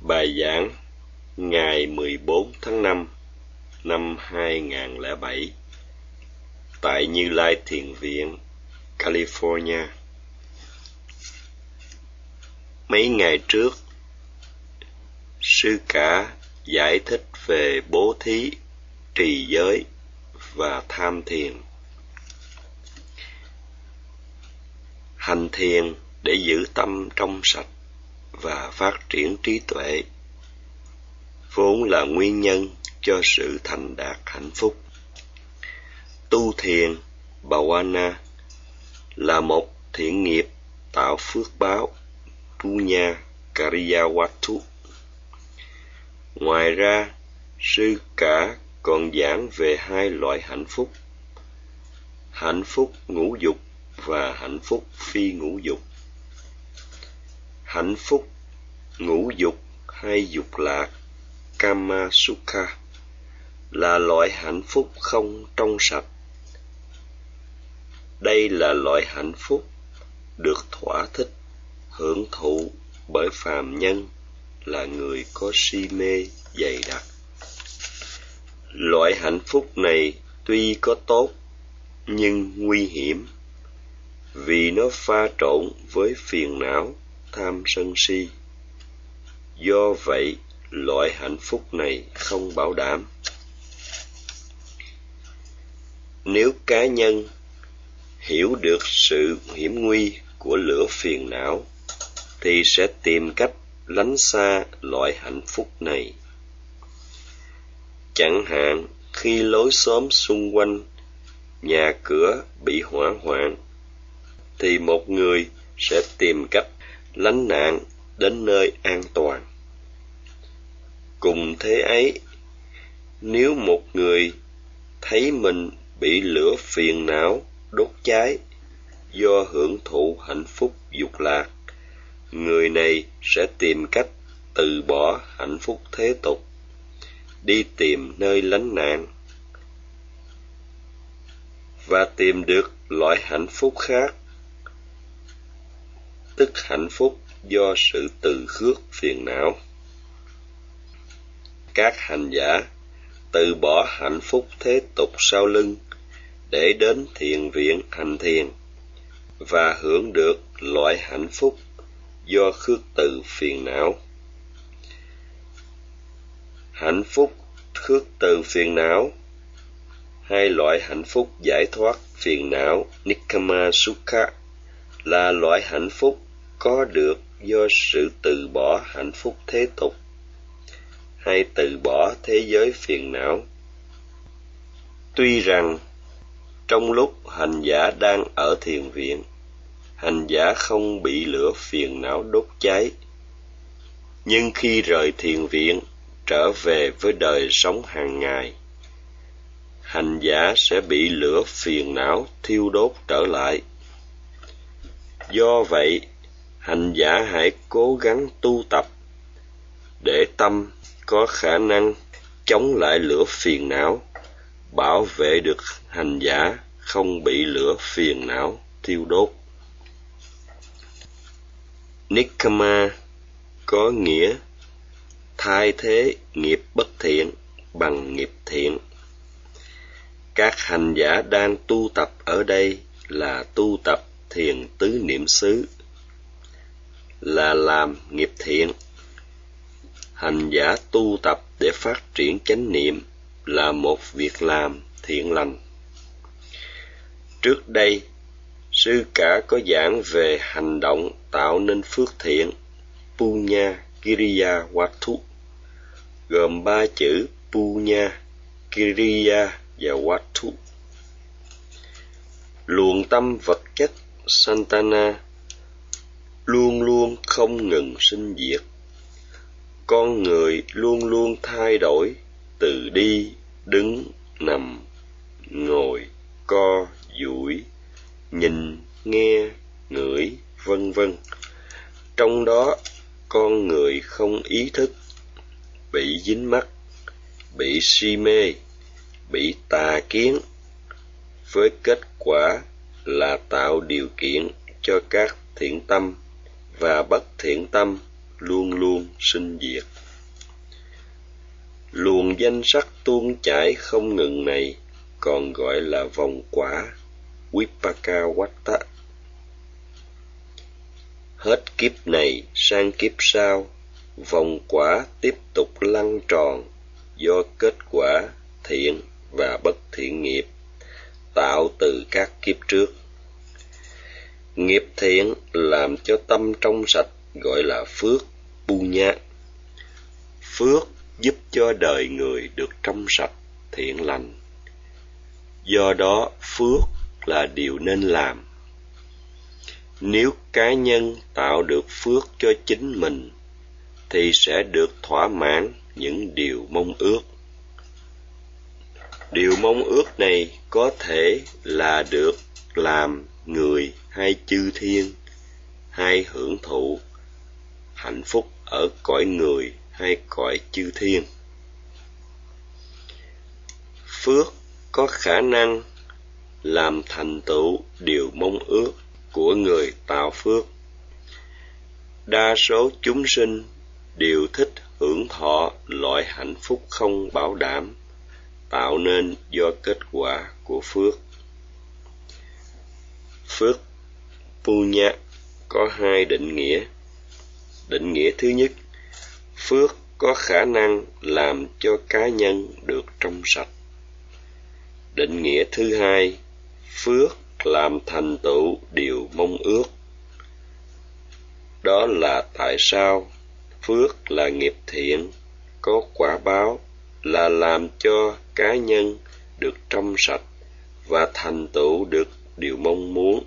Bài giảng ngày 14 tháng 5 năm 2007 tại Như Lai Thiền Viện, California. Mấy ngày trước, sư cả giải thích về bố thí, trì giới và tham thiền. Hành thiền để giữ tâm trong sạch và phát triển trí tuệ. Vốn là nguyên nhân cho sự thành đạt hạnh phúc. Tu thiền, bhavana, là một thiện nghiệp tạo phước báo, punya kariyawatu ngoài ra, sư cả còn giảng về hai loại hạnh phúc hạnh phúc ngũ dục và hạnh phúc phi ngũ dục hạnh phúc, ngũ dục hay dục lạc, kama sukha, là loại hạnh phúc không trong sạch. Đây là loại hạnh phúc được thỏa thích, hưởng thụ bởi phàm nhân là người có si mê dày đặc. Loại hạnh phúc này tuy có tốt nhưng nguy hiểm vì nó pha trộn với phiền não tham sân si. Do vậy, loại hạnh phúc này không bảo đảm. Nếu cá nhân hiểu được sự hiểm nguy của lửa phiền não, thì sẽ tìm cách lánh xa loại hạnh phúc này. Chẳng hạn, khi lối xóm xung quanh nhà cửa bị hỏa hoạn, thì một người sẽ tìm cách lánh nạn đến nơi an toàn. Cùng thế ấy, nếu một người thấy mình bị lửa phiền não, đốt cháy, do hưởng thụ hạnh phúc dục lạc, người này sẽ tìm cách từ bỏ hạnh phúc thế tục, đi tìm nơi lánh nạn, và tìm được loại hạnh phúc khác tức hạnh phúc do sự từ khước phiền não. Các hành giả từ bỏ hạnh phúc thế tục sau lưng để đến thiền viện hành thiền và hưởng được loại hạnh phúc do khước từ phiền não. Hạnh phúc, khước từ phiền não. Hai loại hạnh phúc giải thoát phiền não nikkama sukha là loại hạnh phúc có được do sự từ bỏ hạnh phúc thế tục, hay từ bỏ thế giới phiền não. Tuy rằng, trong lúc hành giả đang ở thiền viện, hành giả không bị lửa phiền não đốt cháy. Nhưng khi rời thiền viện, trở về với đời sống hàng ngày, hành giả sẽ bị lửa phiền não thiêu đốt trở lại. Do vậy hành giả hãy cố gắng tu tập để tâm có khả năng chống lại lửa phiền não, bảo vệ được hành giả không bị lửa phiền não thiêu đốt. Nikama có nghĩa thay thế nghiệp bất thiện bằng nghiệp thiện. Các hành giả đang tu tập ở đây là tu tập thiền tứ niệm xứ là làm nghiệp thiện. Hành giả tu tập để phát triển chánh niệm là một việc làm thiện lành. Trước đây, sư cả có giảng về hành động tạo nên phước thiện, punya kiriya watu gồm ba chữ punya kiriya và watu luồng tâm vật chất santana luôn luôn không ngừng sinh diệt. Con người luôn luôn thay đổi, từ đi, đứng, nằm, ngồi, co, duỗi, nhìn, nghe, ngửi, vân vân. Trong đó, con người không ý thức, bị dính mắc, bị si mê, bị tà kiến. Với kết quả là tạo điều kiện cho các thiện tâm và bất thiện tâm luôn luôn sinh diệt luồng danh sắc tuôn chảy không ngừng này còn gọi là vòng quả Vipakawatta. Hết kiếp này sang kiếp sau, vòng quả tiếp tục lăn tròn do kết quả thiện và bất thiện nghiệp tạo từ các kiếp trước. Nghiệp thiện làm cho tâm trong sạch gọi là phước, punya. Phước giúp cho đời người được trong sạch, thiện lành. Do đó, phước là điều nên làm. Nếu cá nhân tạo được phước cho chính mình, thì sẽ được thỏa mãn những điều mong ước. Điều mong ước này có thể là được làm người hay chư thiên, hay hưởng thụ hạnh phúc ở cõi người hay cõi chư thiên. Phước có khả năng làm thành tựu điều mong ước của người tạo phước. Đa số chúng sinh đều thích hưởng thọ loại hạnh phúc không bảo đảm tạo nên do kết quả của phước. Phước Punya có hai định nghĩa. Định nghĩa thứ nhất, phước có khả năng làm cho cá nhân được trong sạch. Định nghĩa thứ hai, phước làm thành tựu điều mong ước. Đó là tại sao phước là nghiệp thiện, có quả báo là làm cho cá nhân được trong sạch và thành tựu được điều mong muốn.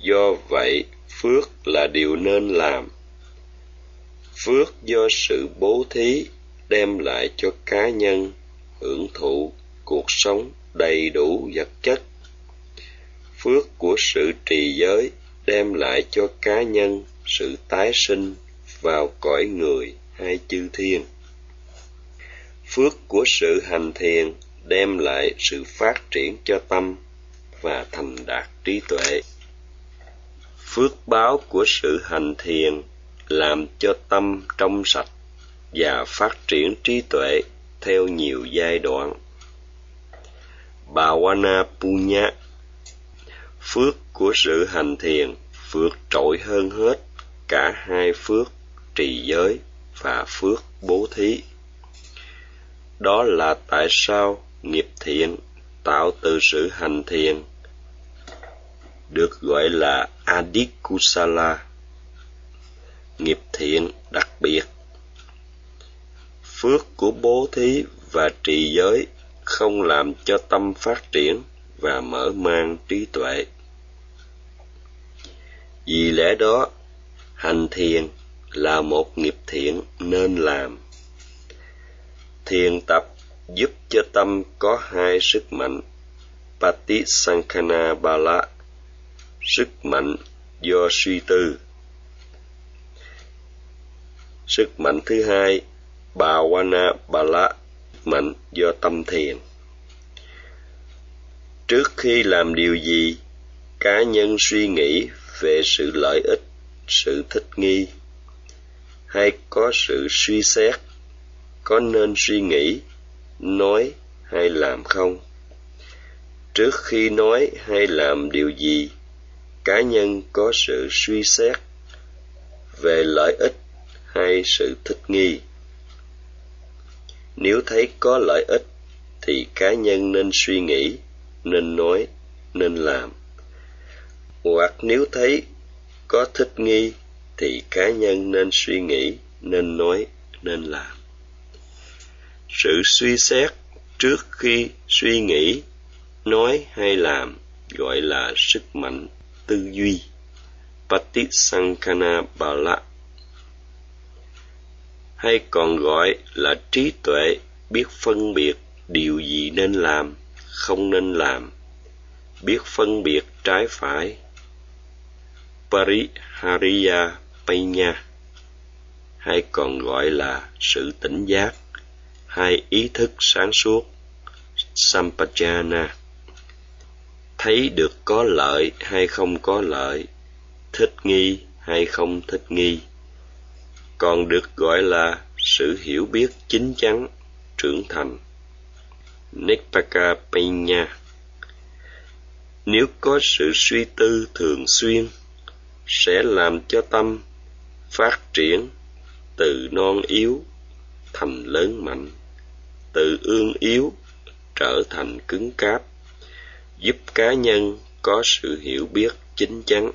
Do vậy, phước là điều nên làm. Phước do sự bố thí đem lại cho cá nhân hưởng thụ cuộc sống đầy đủ vật chất. Phước của sự trì giới đem lại cho cá nhân sự tái sinh vào cõi người hay chư thiên phước của sự hành thiền đem lại sự phát triển cho tâm và thành đạt trí tuệ. Phước báo của sự hành thiền làm cho tâm trong sạch và phát triển trí tuệ theo nhiều giai đoạn. Bhavana Punya Phước của sự hành thiền phước trội hơn hết cả hai phước, trì giới và phước bố thí. Đó là tại sao nghiệp thiện tạo từ sự hành thiền được gọi là Adikusala, nghiệp thiện đặc biệt. Phước của bố thí và trì giới không làm cho tâm phát triển và mở mang trí tuệ. Vì lẽ đó, hành thiền là một nghiệp thiện nên làm thiền tập giúp cho tâm có hai sức mạnh Patisankhana Bala sức mạnh do suy tư. Sức mạnh thứ hai Bhavana Bala mạnh do tâm thiền. Trước khi làm điều gì, cá nhân suy nghĩ về sự lợi ích, sự thích nghi, hay có sự suy xét, có nên suy nghĩ, nói hay làm không? Trước khi nói hay làm điều gì cá nhân có sự suy xét về lợi ích hay sự thích nghi. Nếu thấy có lợi ích thì cá nhân nên suy nghĩ, nên nói, nên làm. Hoặc nếu thấy có thích nghi thì cá nhân nên suy nghĩ, nên nói, nên làm. Sự suy xét trước khi suy nghĩ, nói hay làm gọi là sức mạnh tư duy. Patisankana bala. Hay còn gọi là trí tuệ, biết phân biệt điều gì nên làm, không nên làm. Biết phân biệt trái phải. Parihariya panya. Hay còn gọi là sự tỉnh giác. Hay ý thức sáng suốt. Sampajana thấy được có lợi hay không có lợi thích nghi hay không thích nghi. Còn được gọi là sự hiểu biết chính chắn trưởng thành. Nikpaka pinya, Nếu có sự suy tư thường xuyên sẽ làm cho tâm phát triển từ non yếu thành lớn mạnh từ ương yếu trở thành cứng cáp giúp cá nhân có sự hiểu biết chính chắn.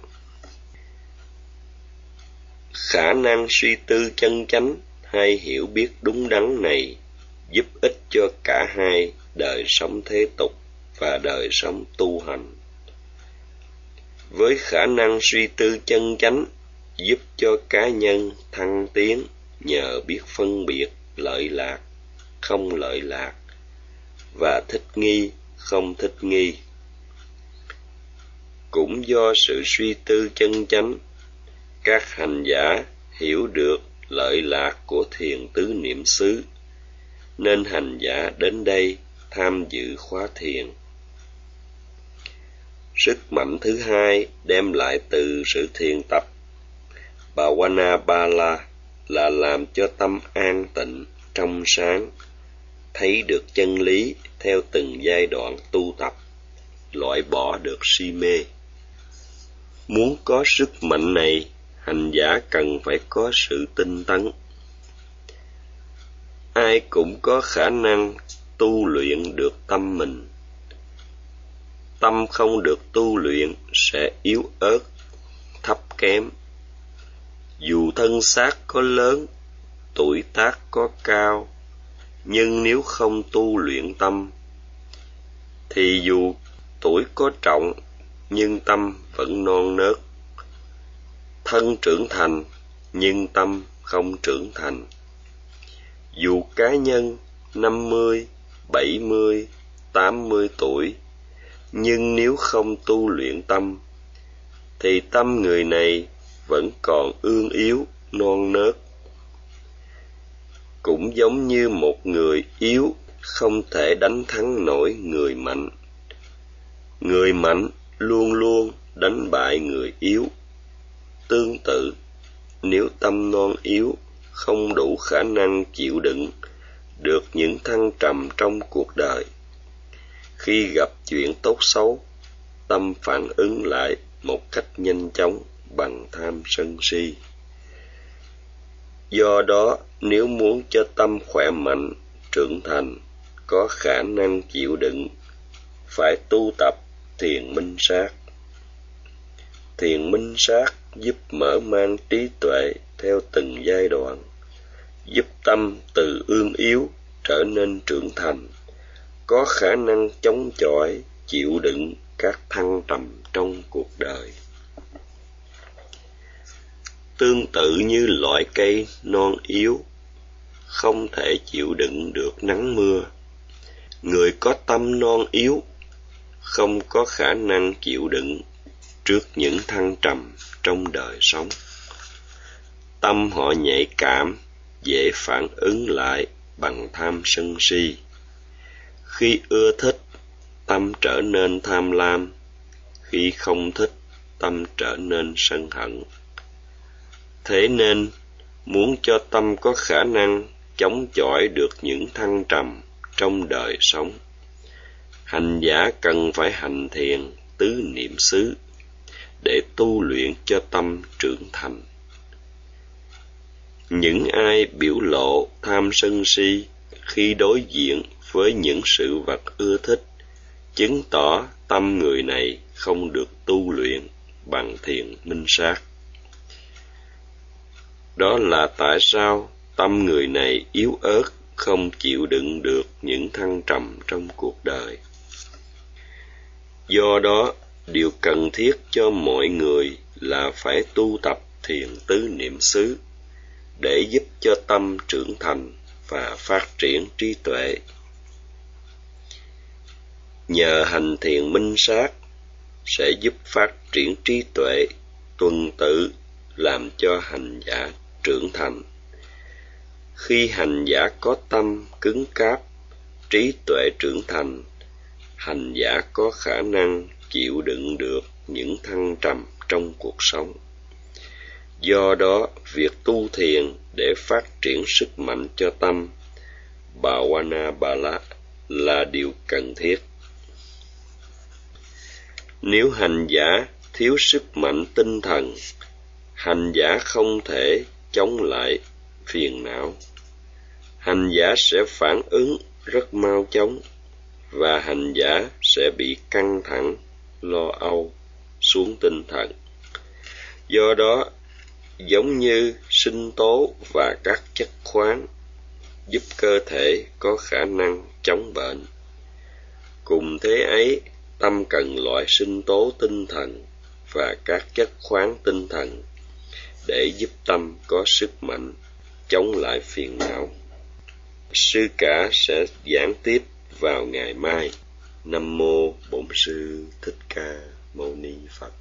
Khả năng suy tư chân chánh hay hiểu biết đúng đắn này giúp ích cho cả hai đời sống thế tục và đời sống tu hành. Với khả năng suy tư chân chánh giúp cho cá nhân thăng tiến nhờ biết phân biệt lợi lạc, không lợi lạc và thích nghi, không thích nghi cũng do sự suy tư chân chánh các hành giả hiểu được lợi lạc của thiền tứ niệm xứ nên hành giả đến đây tham dự khóa thiền sức mạnh thứ hai đem lại từ sự thiền tập Bhavanabala là làm cho tâm an tịnh, trong sáng, thấy được chân lý theo từng giai đoạn tu tập, loại bỏ được si mê. Muốn có sức mạnh này, hành giả cần phải có sự tinh tấn. Ai cũng có khả năng tu luyện được tâm mình. Tâm không được tu luyện sẽ yếu ớt, thấp kém, dù thân xác có lớn tuổi tác có cao nhưng nếu không tu luyện tâm thì dù tuổi có trọng nhưng tâm vẫn non nớt. Thân trưởng thành, nhưng tâm không trưởng thành. Dù cá nhân năm mươi, bảy mươi, tám mươi tuổi, nhưng nếu không tu luyện tâm, thì tâm người này vẫn còn ương yếu, non nớt. Cũng giống như một người yếu không thể đánh thắng nổi người mạnh. Người mạnh luôn luôn đánh bại người yếu. Tương tự, nếu tâm non yếu, không đủ khả năng chịu đựng được những thăng trầm trong cuộc đời. Khi gặp chuyện tốt xấu, tâm phản ứng lại một cách nhanh chóng bằng tham sân si. Do đó, nếu muốn cho tâm khỏe mạnh, trưởng thành, có khả năng chịu đựng, phải tu tập thiền minh sát. Thiền minh sát giúp mở mang trí tuệ theo từng giai đoạn, giúp tâm từ ương yếu trở nên trưởng thành, có khả năng chống chọi, chịu đựng các thăng trầm trong cuộc đời. Tương tự như loại cây non yếu, không thể chịu đựng được nắng mưa, người có tâm non yếu không có khả năng chịu đựng trước những thăng trầm trong đời sống. Tâm họ nhạy cảm, dễ phản ứng lại bằng tham sân si. Khi ưa thích, tâm trở nên tham lam. Khi không thích, tâm trở nên sân hận. Thế nên, muốn cho tâm có khả năng chống chọi được những thăng trầm trong đời sống hành giả cần phải hành thiền tứ niệm xứ để tu luyện cho tâm trưởng thành. Những ai biểu lộ tham sân si khi đối diện với những sự vật ưa thích, chứng tỏ tâm người này không được tu luyện bằng thiền minh sát. Đó là tại sao tâm người này yếu ớt, không chịu đựng được những thăng trầm trong cuộc đời do đó, điều cần thiết cho mọi người là phải tu tập thiền tứ niệm xứ để giúp cho tâm trưởng thành và phát triển trí tuệ. Nhờ hành thiền minh sát sẽ giúp phát triển trí tuệ tuần tự, làm cho hành giả trưởng thành. Khi hành giả có tâm cứng cáp, trí tuệ trưởng thành hành giả có khả năng chịu đựng được những thăng trầm trong cuộc sống do đó việc tu thiền để phát triển sức mạnh cho tâm Bhawana Bala là điều cần thiết. Nếu hành giả thiếu sức mạnh tinh thần, hành giả không thể chống lại phiền não. Hành giả sẽ phản ứng rất mau chóng và hành giả sẽ bị căng thẳng, lo âu, xuống tinh thần. Do đó, giống như sinh tố và các chất khoáng giúp cơ thể có khả năng chống bệnh. Cùng thế ấy, tâm cần loại sinh tố tinh thần và các chất khoáng tinh thần để giúp tâm có sức mạnh chống lại phiền não. Sư cả sẽ giảng tiếp vào ngày mai. Nam mô Bổn sư Thích Ca Mâu Ni Phật.